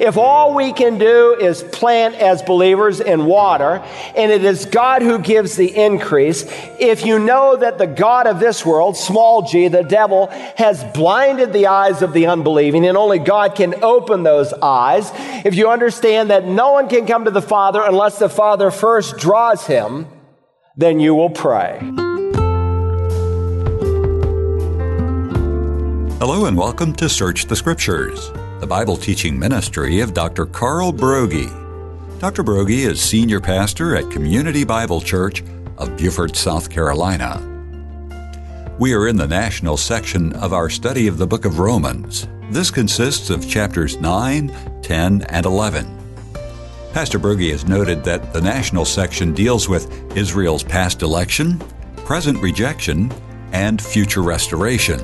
If all we can do is plant as believers in water, and it is God who gives the increase, if you know that the God of this world, small g, the devil, has blinded the eyes of the unbelieving, and only God can open those eyes, if you understand that no one can come to the Father unless the Father first draws him, then you will pray. Hello and welcome to Search the Scriptures, the Bible teaching ministry of Dr. Carl Broggi. Dr. Broggi is senior pastor at Community Bible Church of Beaufort, South Carolina. We are in the national section of our study of the book of Romans. This consists of chapters 9, 10, and 11. Pastor Broggi has noted that the national section deals with Israel's past election, present rejection, and future restoration.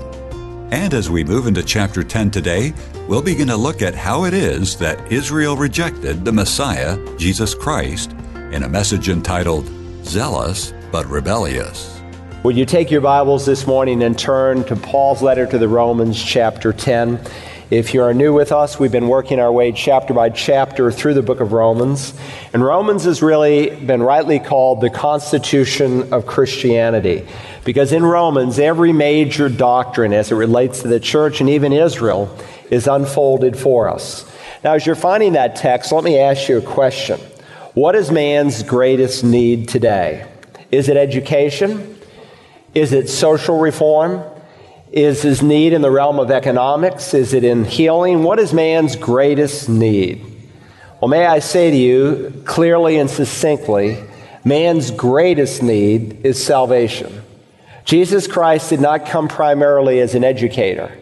And as we move into chapter 10 today, we'll begin to look at how it is that Israel rejected the Messiah, Jesus Christ, in a message entitled Zealous but Rebellious. Would you take your Bibles this morning and turn to Paul's letter to the Romans, chapter 10? If you are new with us, we've been working our way chapter by chapter through the book of Romans. And Romans has really been rightly called the constitution of Christianity. Because in Romans, every major doctrine as it relates to the church and even Israel is unfolded for us. Now, as you're finding that text, let me ask you a question. What is man's greatest need today? Is it education? Is it social reform? Is his need in the realm of economics? Is it in healing? What is man's greatest need? Well, may I say to you clearly and succinctly, man's greatest need is salvation. Jesus Christ did not come primarily as an educator.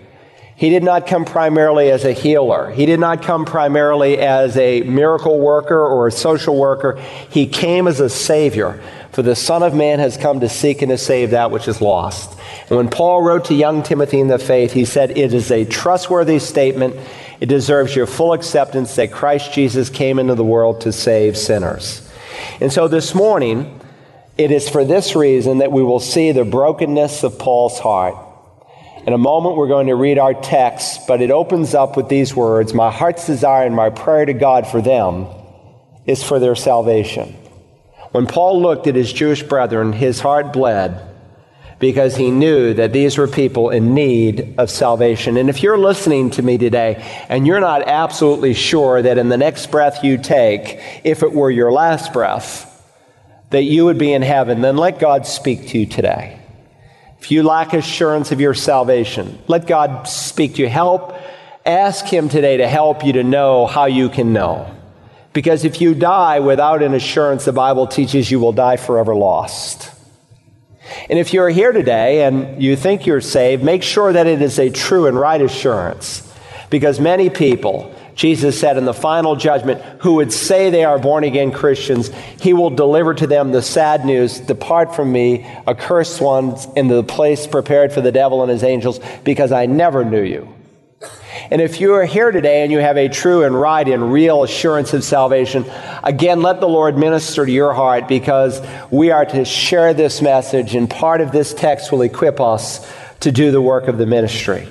He did not come primarily as a healer. He did not come primarily as a miracle worker or a social worker. He came as a savior. For the Son of Man has come to seek and to save that which is lost. And when Paul wrote to young Timothy in the faith, he said, It is a trustworthy statement. It deserves your full acceptance that Christ Jesus came into the world to save sinners. And so this morning, it is for this reason that we will see the brokenness of Paul's heart. In a moment, we're going to read our text, but it opens up with these words My heart's desire and my prayer to God for them is for their salvation. When Paul looked at his Jewish brethren, his heart bled because he knew that these were people in need of salvation. And if you're listening to me today and you're not absolutely sure that in the next breath you take, if it were your last breath, that you would be in heaven, then let God speak to you today. If you lack assurance of your salvation, let God speak to you. Help, ask Him today to help you to know how you can know. Because if you die without an assurance, the Bible teaches you will die forever lost. And if you're here today and you think you're saved, make sure that it is a true and right assurance. Because many people, Jesus said in the final judgment, who would say they are born again Christians, he will deliver to them the sad news Depart from me, accursed ones, into the place prepared for the devil and his angels, because I never knew you. And if you are here today and you have a true and right and real assurance of salvation, again, let the Lord minister to your heart because we are to share this message, and part of this text will equip us to do the work of the ministry.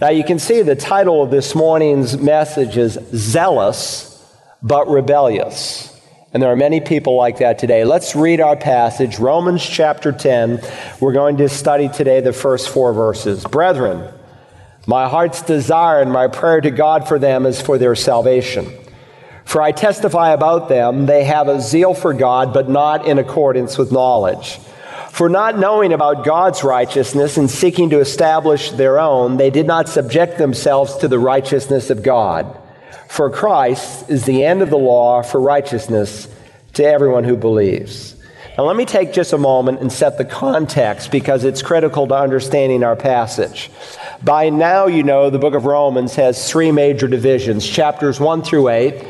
Now, you can see the title of this morning's message is Zealous but Rebellious. And there are many people like that today. Let's read our passage, Romans chapter 10. We're going to study today the first four verses. Brethren, my heart's desire and my prayer to God for them is for their salvation. For I testify about them, they have a zeal for God, but not in accordance with knowledge. For not knowing about God's righteousness and seeking to establish their own, they did not subject themselves to the righteousness of God. For Christ is the end of the law for righteousness to everyone who believes. Now, let me take just a moment and set the context because it's critical to understanding our passage. By now, you know the book of Romans has three major divisions chapters 1 through 8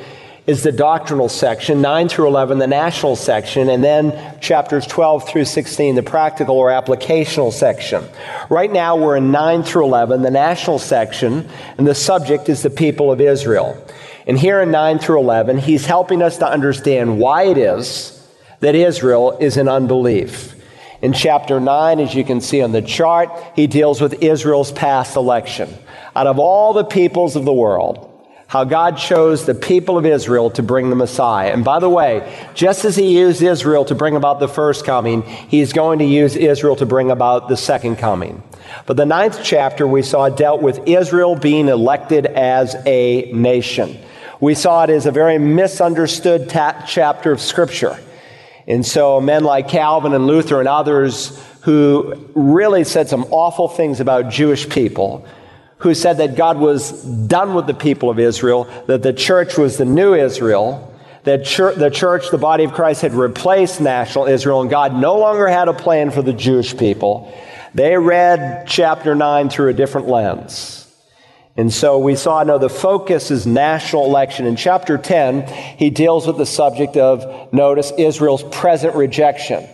is the doctrinal section, 9 through 11, the national section, and then chapters 12 through 16, the practical or applicational section. Right now, we're in 9 through 11, the national section, and the subject is the people of Israel. And here in 9 through 11, he's helping us to understand why it is that Israel is in unbelief. In chapter 9, as you can see on the chart, he deals with Israel's past election. Out of all the peoples of the world, how God chose the people of Israel to bring the Messiah. And by the way, just as he used Israel to bring about the first coming, he's going to use Israel to bring about the second coming. But the ninth chapter we saw dealt with Israel being elected as a nation. We saw it as a very misunderstood ta- chapter of Scripture. And so men like Calvin and Luther and others who really said some awful things about Jewish people who said that God was done with the people of Israel, that the church was the new Israel, that church, the church, the body of Christ, had replaced national Israel, and God no longer had a plan for the Jewish people. They read chapter 9 through a different lens. And so we saw, no, the focus is national election. In chapter 10, he deals with the subject of, notice, Israel's present rejection.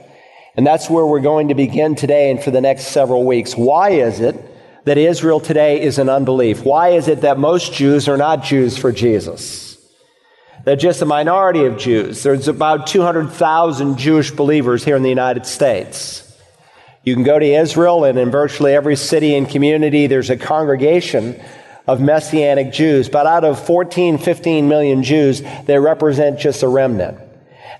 And that's where we're going to begin today and for the next several weeks. Why is it that Israel today is in unbelief? Why is it that most Jews are not Jews for Jesus? They're just a minority of Jews. There's about 200,000 Jewish believers here in the United States. You can go to Israel, and in virtually every city and community, there's a congregation of Messianic Jews. But out of 14, 15 million Jews, they represent just a remnant.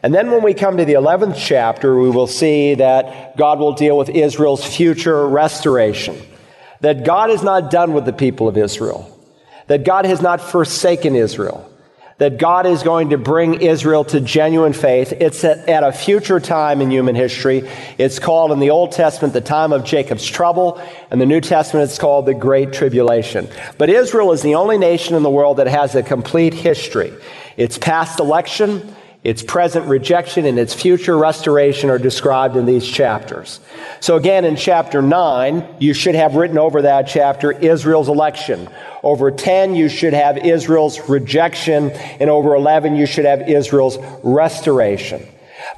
And then when we come to the 11th chapter, we will see that God will deal with Israel's future restoration that God is not done with the people of Israel, that God has not forsaken Israel, that God is going to bring Israel to genuine faith. It's at, at, a future time in human history. It's called in the Old Testament the time of Jacob's trouble, and the New Testament it's called the Great Tribulation. But Israel is the only nation in the world that has a complete history. Its past election, its present rejection and its future restoration are described in these chapters. So again, in chapter 9, you should have written over that chapter Israel's election. Over 10, you should have Israel's rejection. And over 11, you should have Israel's restoration.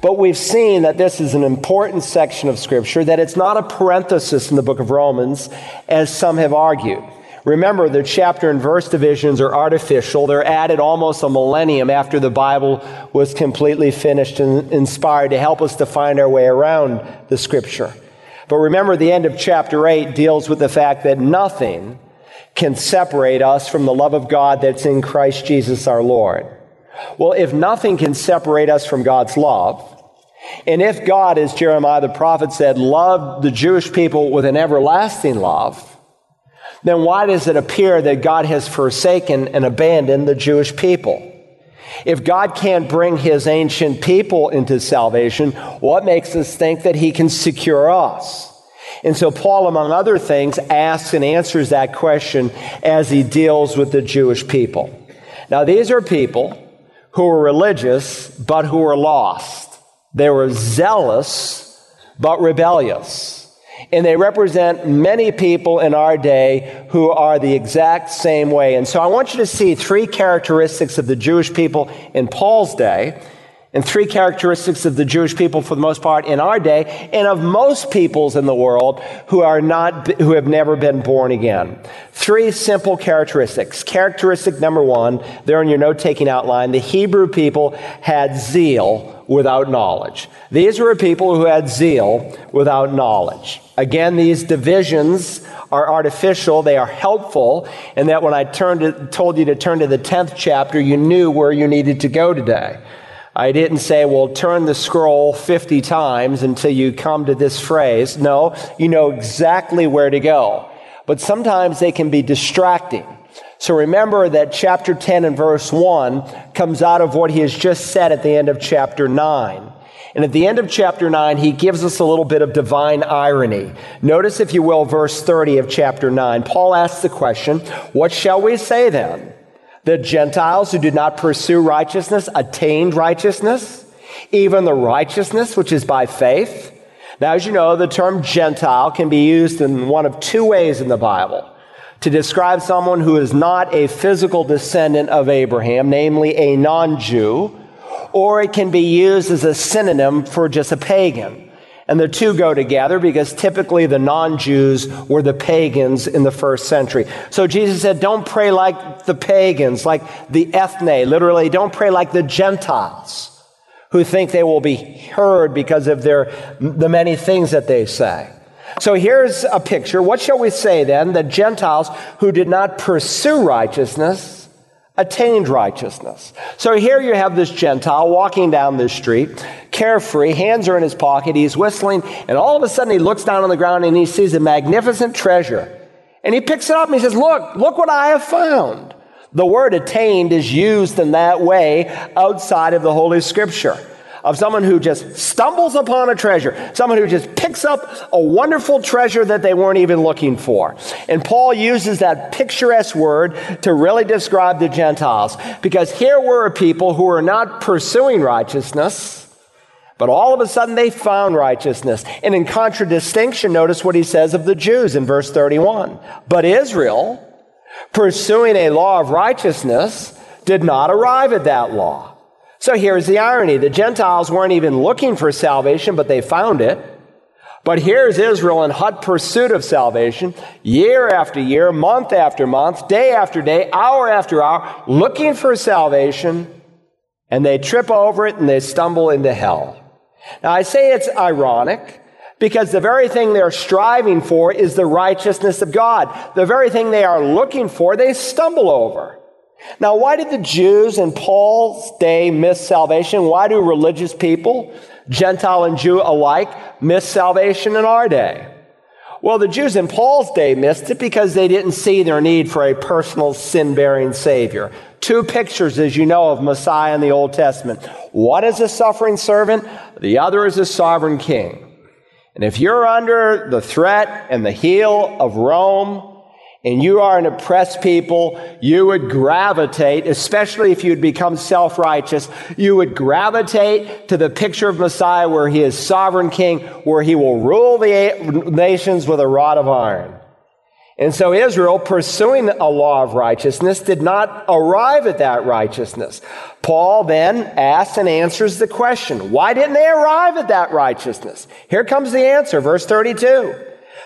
But we've seen that this is an important section of Scripture, that it's not a parenthesis in the book of Romans, as some have argued. Remember, the chapter and verse divisions are artificial. They're added almost a millennium after the Bible was completely finished and inspired to help us to find our way around the scripture. But remember, the end of chapter 8 deals with the fact that nothing can separate us from the love of God that's in Christ Jesus our Lord. Well, if nothing can separate us from God's love, and if God, as Jeremiah the prophet said, loved the Jewish people with an everlasting love, then why does it appear that God has forsaken and abandoned the Jewish people? If God can't bring his ancient people into salvation, what makes us think that he can secure us? And so Paul, among other things, asks and answers that question as he deals with the Jewish people. Now, these are people who were religious, but who were lost. They were zealous, but rebellious. And they represent many people in our day who are the exact same way. And so I want you to see three characteristics of the Jewish people in Paul's day and three characteristics of the Jewish people for the most part in our day and of most peoples in the world who are not, who have never been born again. Three simple characteristics. Characteristic number one, there in your note taking outline, the Hebrew people had zeal without knowledge. These were people who had zeal without knowledge. Again, these divisions are artificial. They are helpful in that when I to, told you to turn to the 10th chapter, you knew where you needed to go today. I didn't say, well, turn the scroll 50 times until you come to this phrase. No, you know exactly where to go. But sometimes they can be distracting. So remember that chapter 10 and verse 1 comes out of what he has just said at the end of chapter 9. And at the end of chapter 9, he gives us a little bit of divine irony. Notice, if you will, verse 30 of chapter 9. Paul asks the question, What shall we say then? The Gentiles who did not pursue righteousness attained righteousness, even the righteousness which is by faith. Now, as you know, the term Gentile can be used in one of two ways in the Bible to describe someone who is not a physical descendant of Abraham, namely a non Jew or it can be used as a synonym for just a pagan. And the two go together because typically the non Jews were the pagans in the first century. So Jesus said, Don't pray like the pagans, like the ethne, literally, don't pray like the Gentiles who think they will be heard because of their, the many things that they say. So here's a picture. What shall we say then? The Gentiles who did not pursue righteousness attained righteousness. So here you have this Gentile walking down this street, carefree, hands are in his pocket, he's whistling, and all of a sudden he looks down on the ground and he sees a magnificent treasure. And he picks it up and he says, Look, look what I have found. The word attained is used in that way outside of the Holy Scripture of someone who just stumbles upon a treasure, someone who just picks up a wonderful treasure that they weren't even looking for. And Paul uses that picturesque word to really describe the Gentiles because here were people who were not pursuing righteousness. But all of a sudden they found righteousness. And in contradistinction, notice what he says of the Jews in verse 31. But Israel, pursuing a law of righteousness, did not arrive at that law. So here's the irony. The Gentiles weren't even looking for salvation, but they found it. But here's Israel in hot pursuit of salvation, year after year, month after month, day after day, hour after hour, looking for salvation, and they trip over it and they stumble into hell. Now I say it's ironic because the very thing they're striving for is the righteousness of God. The very thing they are looking for, they stumble over. Now, why did the Jews in Paul's day miss salvation? Why do religious people, Gentile and Jew alike, miss salvation in our day? Well, the Jews in Paul's day missed it because they didn't see their need for a personal sin bearing Savior. Two pictures, as you know, of Messiah in the Old Testament. One is a suffering servant, the other is a sovereign king. And if you're under the threat and the heel of Rome, and you are an oppressed people, you would gravitate, especially if you would become self righteous, you would gravitate to the picture of Messiah where he is sovereign king, where he will rule the nations with a rod of iron. And so Israel, pursuing a law of righteousness, did not arrive at that righteousness. Paul then asks and answers the question why didn't they arrive at that righteousness? Here comes the answer, verse 32.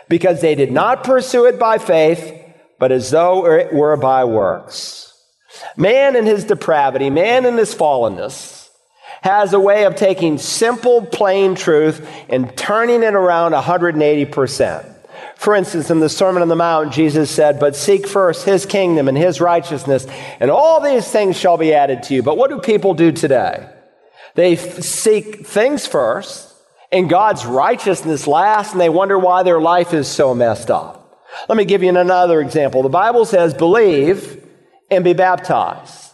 Because they did not pursue it by faith but as though it were by works. Man in his depravity, man in his fallenness, has a way of taking simple, plain truth and turning it around 180%. For instance, in the Sermon on the Mount, Jesus said, But seek first his kingdom and his righteousness, and all these things shall be added to you. But what do people do today? They f- seek things first, and God's righteousness last, and they wonder why their life is so messed up. Let me give you another example. The Bible says, believe and be baptized.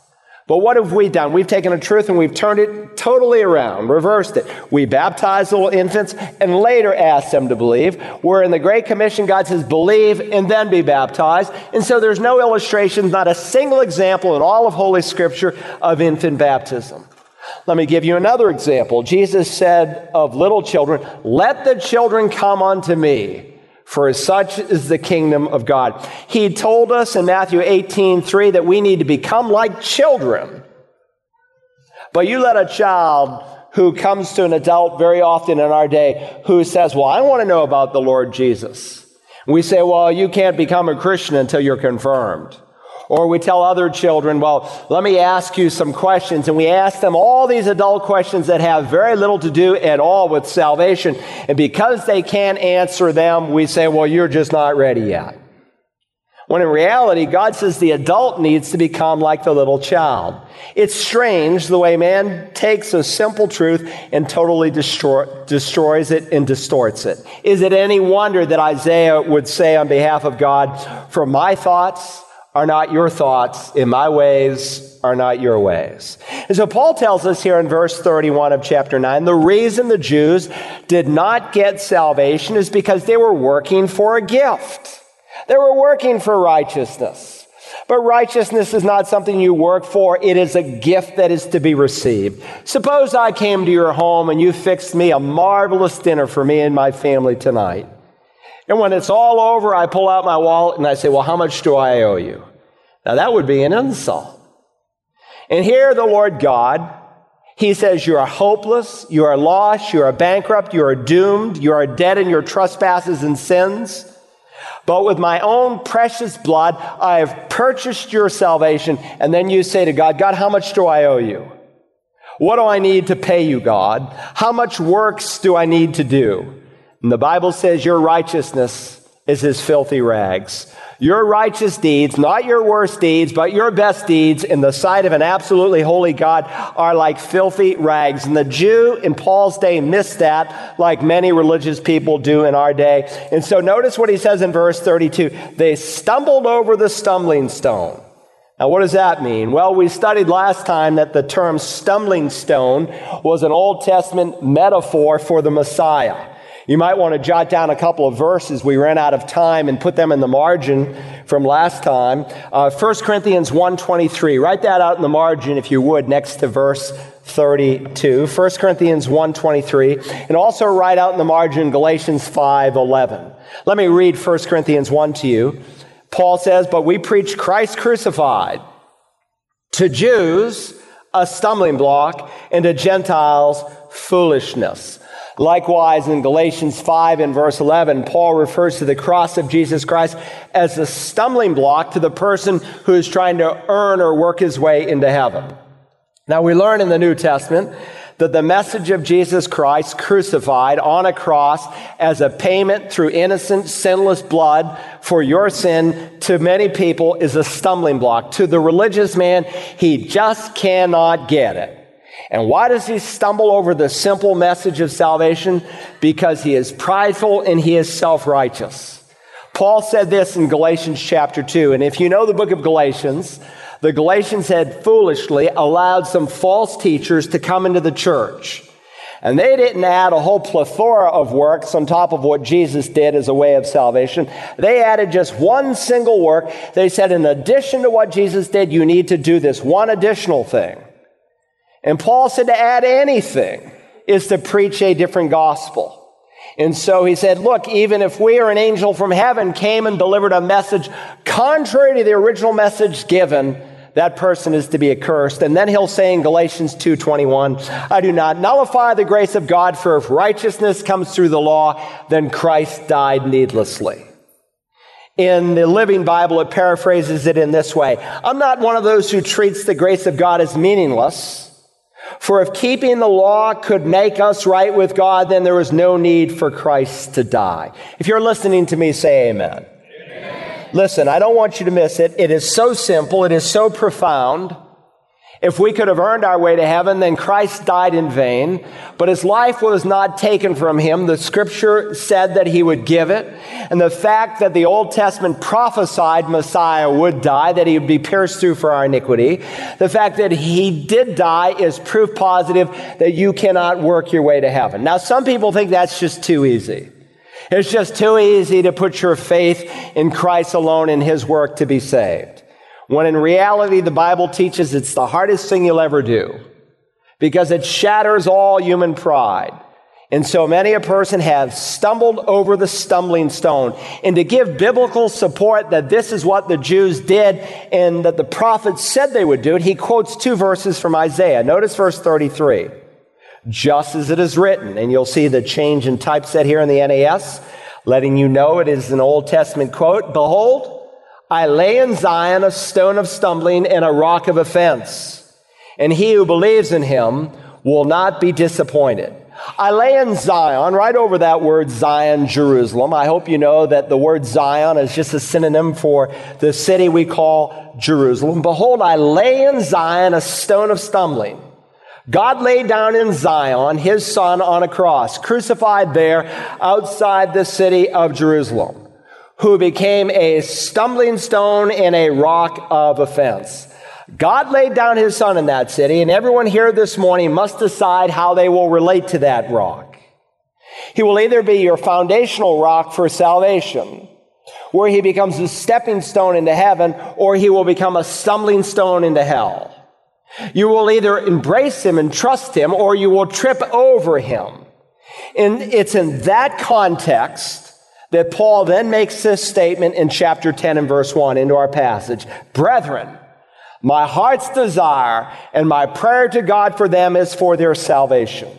But what have we done? We've taken a truth and we've turned it totally around, reversed it. We baptize little infants and later ask them to believe. Where in the Great Commission, God says, believe and then be baptized. And so there's no illustration, not a single example in all of Holy Scripture of infant baptism. Let me give you another example. Jesus said of little children, let the children come unto me for such is the kingdom of God. He told us in Matthew 18, 3 that we need to become like children. But you let a child who comes to an adult very often in our day who says, Well, I want to know about the Lord Jesus. We say, Well, you can't become a Christian until you're confirmed. Or we tell other children, well, let me ask you some questions. And we ask them all these adult questions that have very little to do at all with salvation. And because they can't answer them, we say, well, you're just not ready yet. When in reality, God says the adult needs to become like the little child. It's strange the way man takes a simple truth and totally destroy, destroys it and distorts it. Is it any wonder that Isaiah would say on behalf of God, for my thoughts are not your thoughts, and my ways are not your ways. And so Paul tells us here in verse 31 of chapter 9 the reason the Jews did not get salvation is because they were working for a gift. They were working for righteousness. But righteousness is not something you work for. It is a gift that is to be received. Suppose I came to your home and you fixed me a marvelous dinner for me and my family tonight. And when it's all over, I pull out my wallet and I say, Well, how much do I owe you? Now, that would be an insult. And here, the Lord God, He says, You are hopeless, you are lost, you are bankrupt, you are doomed, you are dead in your trespasses and sins. But with my own precious blood, I have purchased your salvation. And then you say to God, God, how much do I owe you? What do I need to pay you, God? How much works do I need to do? And the Bible says your righteousness is his filthy rags. Your righteous deeds, not your worst deeds, but your best deeds in the sight of an absolutely holy God are like filthy rags. And the Jew in Paul's day missed that like many religious people do in our day. And so notice what he says in verse 32. They stumbled over the stumbling stone. Now, what does that mean? Well, we studied last time that the term stumbling stone was an Old Testament metaphor for the Messiah. You might want to jot down a couple of verses. We ran out of time and put them in the margin from last time. Uh, 1 Corinthians 1.23. Write that out in the margin, if you would, next to verse 32. 1 Corinthians 1.23. And also write out in the margin Galatians 5.11. Let me read 1 Corinthians 1 to you. Paul says, But we preach Christ crucified. To Jews, a stumbling block, and to Gentiles, foolishness. Likewise, in Galatians 5 and verse 11, Paul refers to the cross of Jesus Christ as a stumbling block to the person who is trying to earn or work his way into heaven. Now, we learn in the New Testament that the message of Jesus Christ crucified on a cross as a payment through innocent, sinless blood for your sin to many people is a stumbling block. To the religious man, he just cannot get it. And why does he stumble over the simple message of salvation? Because he is prideful and he is self righteous. Paul said this in Galatians chapter 2. And if you know the book of Galatians, the Galatians had foolishly allowed some false teachers to come into the church. And they didn't add a whole plethora of works on top of what Jesus did as a way of salvation. They added just one single work. They said, in addition to what Jesus did, you need to do this one additional thing. And Paul said to add anything is to preach a different gospel. And so he said, look, even if we or an angel from heaven came and delivered a message contrary to the original message given, that person is to be accursed. And then he'll say in Galatians 2:21, I do not nullify the grace of God, for if righteousness comes through the law, then Christ died needlessly. In the Living Bible, it paraphrases it in this way. I'm not one of those who treats the grace of God as meaningless. For if keeping the law could make us right with God, then there was no need for Christ to die. If you're listening to me, say amen. amen. Listen, I don't want you to miss it. It is so simple. It is so profound. If we could have earned our way to heaven, then Christ died in vain. But his life was not taken from him. The scripture said that he would give it. And the fact that the Old Testament prophesied Messiah would die, that he would be pierced through for our iniquity. The fact that he did die is proof positive that you cannot work your way to heaven. Now, some people think that's just too easy. It's just too easy to put your faith in Christ alone and his work to be saved. When in reality, the Bible teaches it's the hardest thing you'll ever do because it shatters all human pride. And so many a person have stumbled over the stumbling stone. And to give biblical support that this is what the Jews did and that the prophets said they would do it, he quotes two verses from Isaiah. Notice verse 33. Just as it is written, and you'll see the change in typeset here in the NAS, letting you know it is an Old Testament quote. Behold, I lay in Zion a stone of stumbling and a rock of offense, and he who believes in him will not be disappointed. I lay in Zion, right over that word Zion, Jerusalem. I hope you know that the word Zion is just a synonym for the city we call Jerusalem. Behold, I lay in Zion a stone of stumbling. God laid down in Zion his son on a cross, crucified there outside the city of Jerusalem who became a stumbling stone and a rock of offense. God laid down his son in that city, and everyone here this morning must decide how they will relate to that rock. He will either be your foundational rock for salvation, where he becomes a stepping stone into heaven, or he will become a stumbling stone into hell. You will either embrace him and trust him, or you will trip over him. And it's in that context that Paul then makes this statement in chapter 10 and verse 1 into our passage. Brethren, my heart's desire and my prayer to God for them is for their salvation.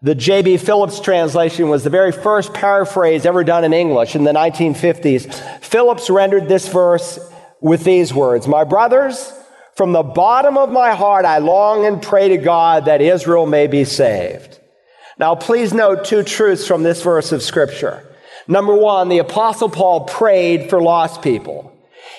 The J.B. Phillips translation was the very first paraphrase ever done in English in the 1950s. Phillips rendered this verse with these words My brothers, from the bottom of my heart, I long and pray to God that Israel may be saved. Now, please note two truths from this verse of Scripture. Number one, the Apostle Paul prayed for lost people.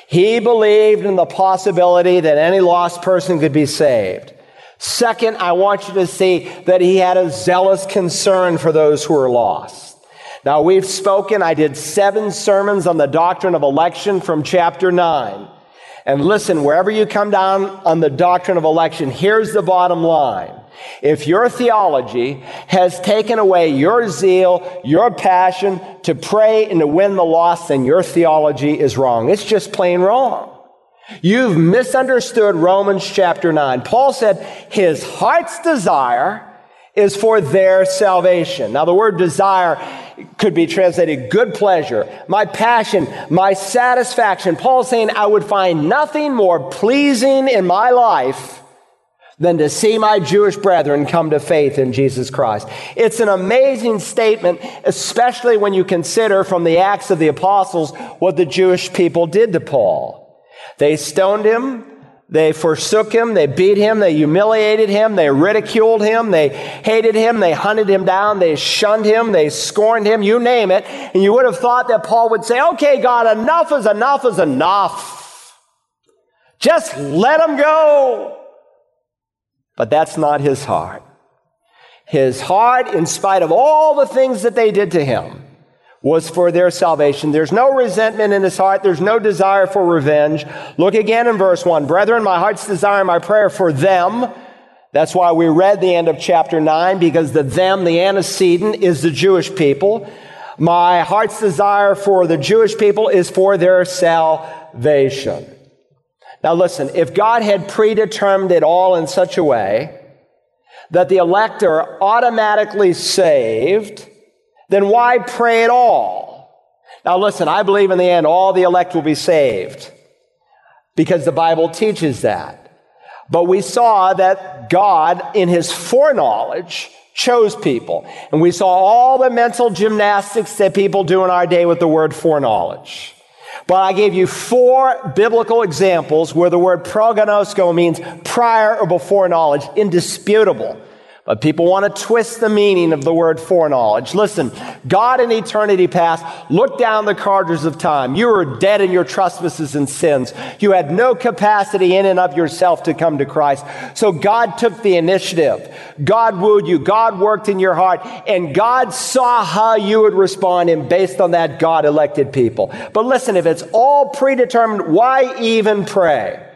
He believed in the possibility that any lost person could be saved. Second, I want you to see that he had a zealous concern for those who are lost. Now, we've spoken, I did seven sermons on the doctrine of election from chapter 9. And listen, wherever you come down on the doctrine of election, here's the bottom line. If your theology has taken away your zeal, your passion to pray and to win the lost, then your theology is wrong. It's just plain wrong. You've misunderstood Romans chapter 9. Paul said his heart's desire is for their salvation. Now, the word desire could be translated good pleasure, my passion, my satisfaction. Paul's saying I would find nothing more pleasing in my life than to see my Jewish brethren come to faith in Jesus Christ. It's an amazing statement, especially when you consider from the Acts of the Apostles what the Jewish people did to Paul. They stoned him. They forsook him. They beat him. They humiliated him. They ridiculed him. They hated him. They hunted him down. They shunned him. They scorned him. You name it. And you would have thought that Paul would say, okay, God, enough is enough is enough. Just let him go. But that's not his heart. His heart, in spite of all the things that they did to him, was for their salvation. There's no resentment in his heart. There's no desire for revenge. Look again in verse 1. Brethren, my heart's desire, my prayer for them. That's why we read the end of chapter 9, because the them, the antecedent, is the Jewish people. My heart's desire for the Jewish people is for their salvation. Now listen, if God had predetermined it all in such a way that the elect are automatically saved, then why pray at all? Now listen, I believe in the end all the elect will be saved because the Bible teaches that. But we saw that God, in his foreknowledge, chose people. And we saw all the mental gymnastics that people do in our day with the word foreknowledge. But I gave you four biblical examples where the word prognosko means prior or before knowledge, indisputable. But people want to twist the meaning of the word foreknowledge. Listen, God in eternity past looked down the corridors of time. You were dead in your trespasses and sins. You had no capacity in and of yourself to come to Christ. So God took the initiative. God wooed you. God worked in your heart. And God saw how you would respond. And based on that, God elected people. But listen, if it's all predetermined, why even pray?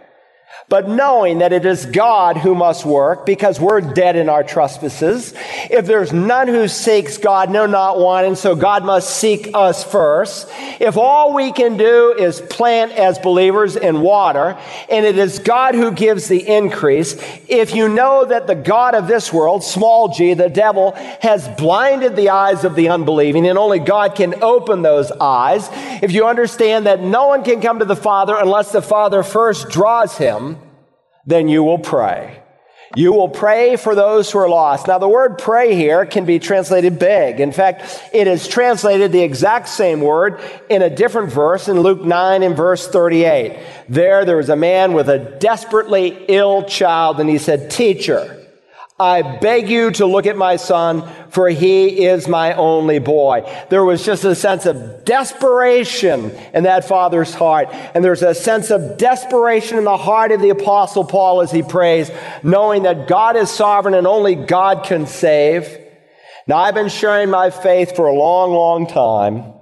But knowing that it is God who must work because we're dead in our trespasses. If there's none who seeks God, no, not one, and so God must seek us first. If all we can do is plant as believers in water, and it is God who gives the increase, if you know that the God of this world, small g, the devil, has blinded the eyes of the unbelieving, and only God can open those eyes, if you understand that no one can come to the Father unless the Father first draws him, then you will pray. You will pray for those who are lost. Now, the word pray here can be translated beg. In fact, it is translated the exact same word in a different verse in Luke 9 and verse 38. There, there was a man with a desperately ill child, and he said, Teacher, I beg you to look at my son, for he is my only boy. There was just a sense of desperation in that father's heart. And there's a sense of desperation in the heart of the apostle Paul as he prays, knowing that God is sovereign and only God can save. Now, I've been sharing my faith for a long, long time.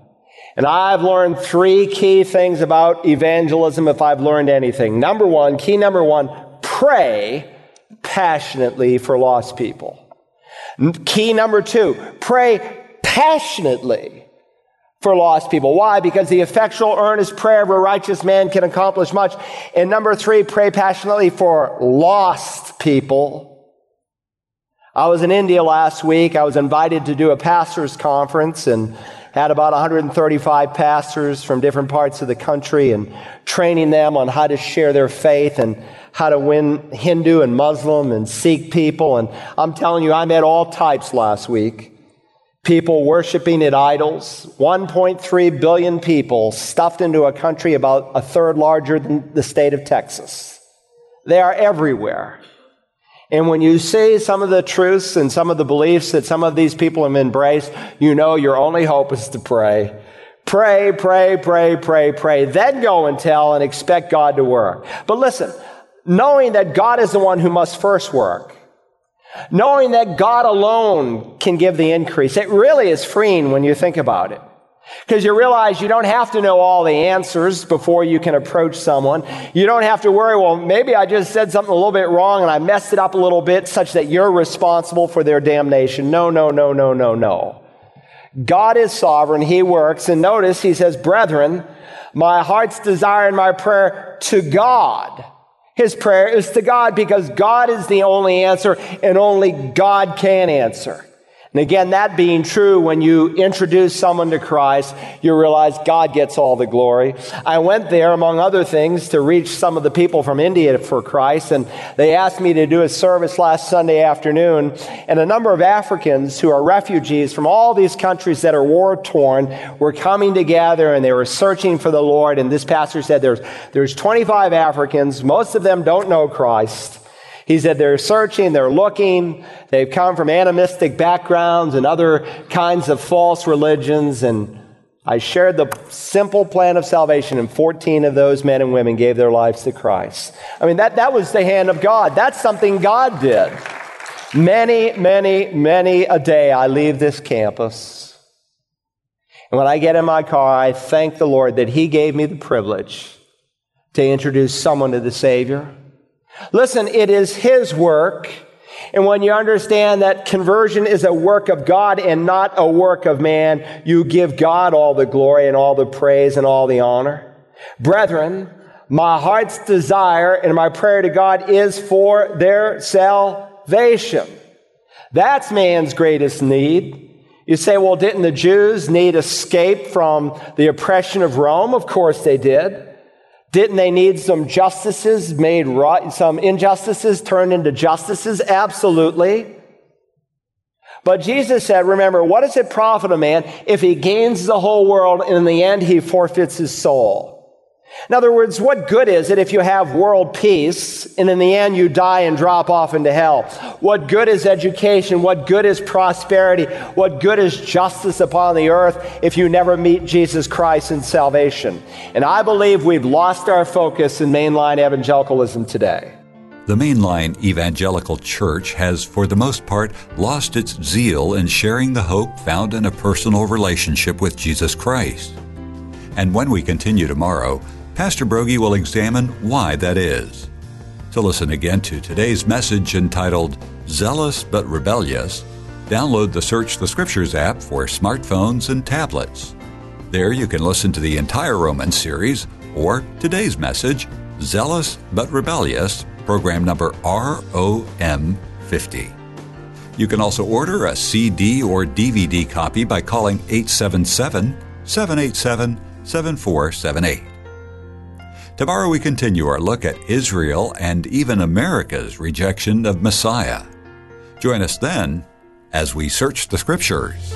And I've learned three key things about evangelism if I've learned anything. Number one, key number one, pray passionately for lost people. Key number two, pray passionately for lost people. Why? Because the effectual, earnest prayer of a righteous man can accomplish much. And number three, pray passionately for lost people. I was in India last week. I was invited to do a pastor's conference and had about 135 pastors from different parts of the country and training them on how to share their faith and how to win Hindu and Muslim and Sikh people. And I'm telling you, I met all types last week. People worshiping at idols. 1.3 billion people stuffed into a country about a third larger than the state of Texas. They are everywhere. And when you see some of the truths and some of the beliefs that some of these people have embraced, you know your only hope is to pray. Pray, pray, pray, pray, pray. Then go and tell and expect God to work. But listen, knowing that God is the one who must first work, knowing that God alone can give the increase, it really is freeing when you think about it. Because you realize you don't have to know all the answers before you can approach someone. You don't have to worry, well, maybe I just said something a little bit wrong and I messed it up a little bit such that you're responsible for their damnation. No, no, no, no, no, no. God is sovereign. He works. And notice he says, brethren, my heart's desire and my prayer to God. His prayer is to God because God is the only answer and only God can answer. And again, that being true, when you introduce someone to Christ, you realize God gets all the glory. I went there, among other things, to reach some of the people from India for Christ, and they asked me to do a service last Sunday afternoon. And a number of Africans who are refugees from all these countries that are war torn were coming together and they were searching for the Lord. And this pastor said there's, there's 25 Africans. Most of them don't know Christ. He said they're searching, they're looking, they've come from animistic backgrounds and other kinds of false religions. And I shared the simple plan of salvation, and 14 of those men and women gave their lives to Christ. I mean, that, that was the hand of God. That's something God did. Many, many, many a day I leave this campus. And when I get in my car, I thank the Lord that He gave me the privilege to introduce someone to the Savior Listen, it is His work. And when you understand that conversion is a work of God and not a work of man, you give God all the glory and all the praise and all the honor. Brethren, my heart's desire and my prayer to God is for their salvation. That's man's greatest need. You say, well, didn't the Jews need escape from the oppression of Rome? Of course they did. Didn't they need some justices made right, some injustices turned into justices? Absolutely. But Jesus said, remember, what does it profit a man if he gains the whole world and in the end he forfeits his soul? In other words, what good is it if you have world peace and in the end you die and drop off into hell? What good is education? What good is prosperity? What good is justice upon the earth if you never meet Jesus Christ in salvation? And I believe we've lost our focus in mainline evangelicalism today. The mainline evangelical church has, for the most part, lost its zeal in sharing the hope found in a personal relationship with Jesus Christ. And when we continue tomorrow, Pastor Broggi will examine why that is. To listen again to today's message entitled Zealous but Rebellious, download the Search the Scriptures app for smartphones and tablets. There you can listen to the entire Romans series or today's message, Zealous but Rebellious, program number ROM 50. You can also order a CD or DVD copy by calling 877 787 7478. Tomorrow we continue our look at Israel and even America's rejection of Messiah. Join us then as we search the Scriptures.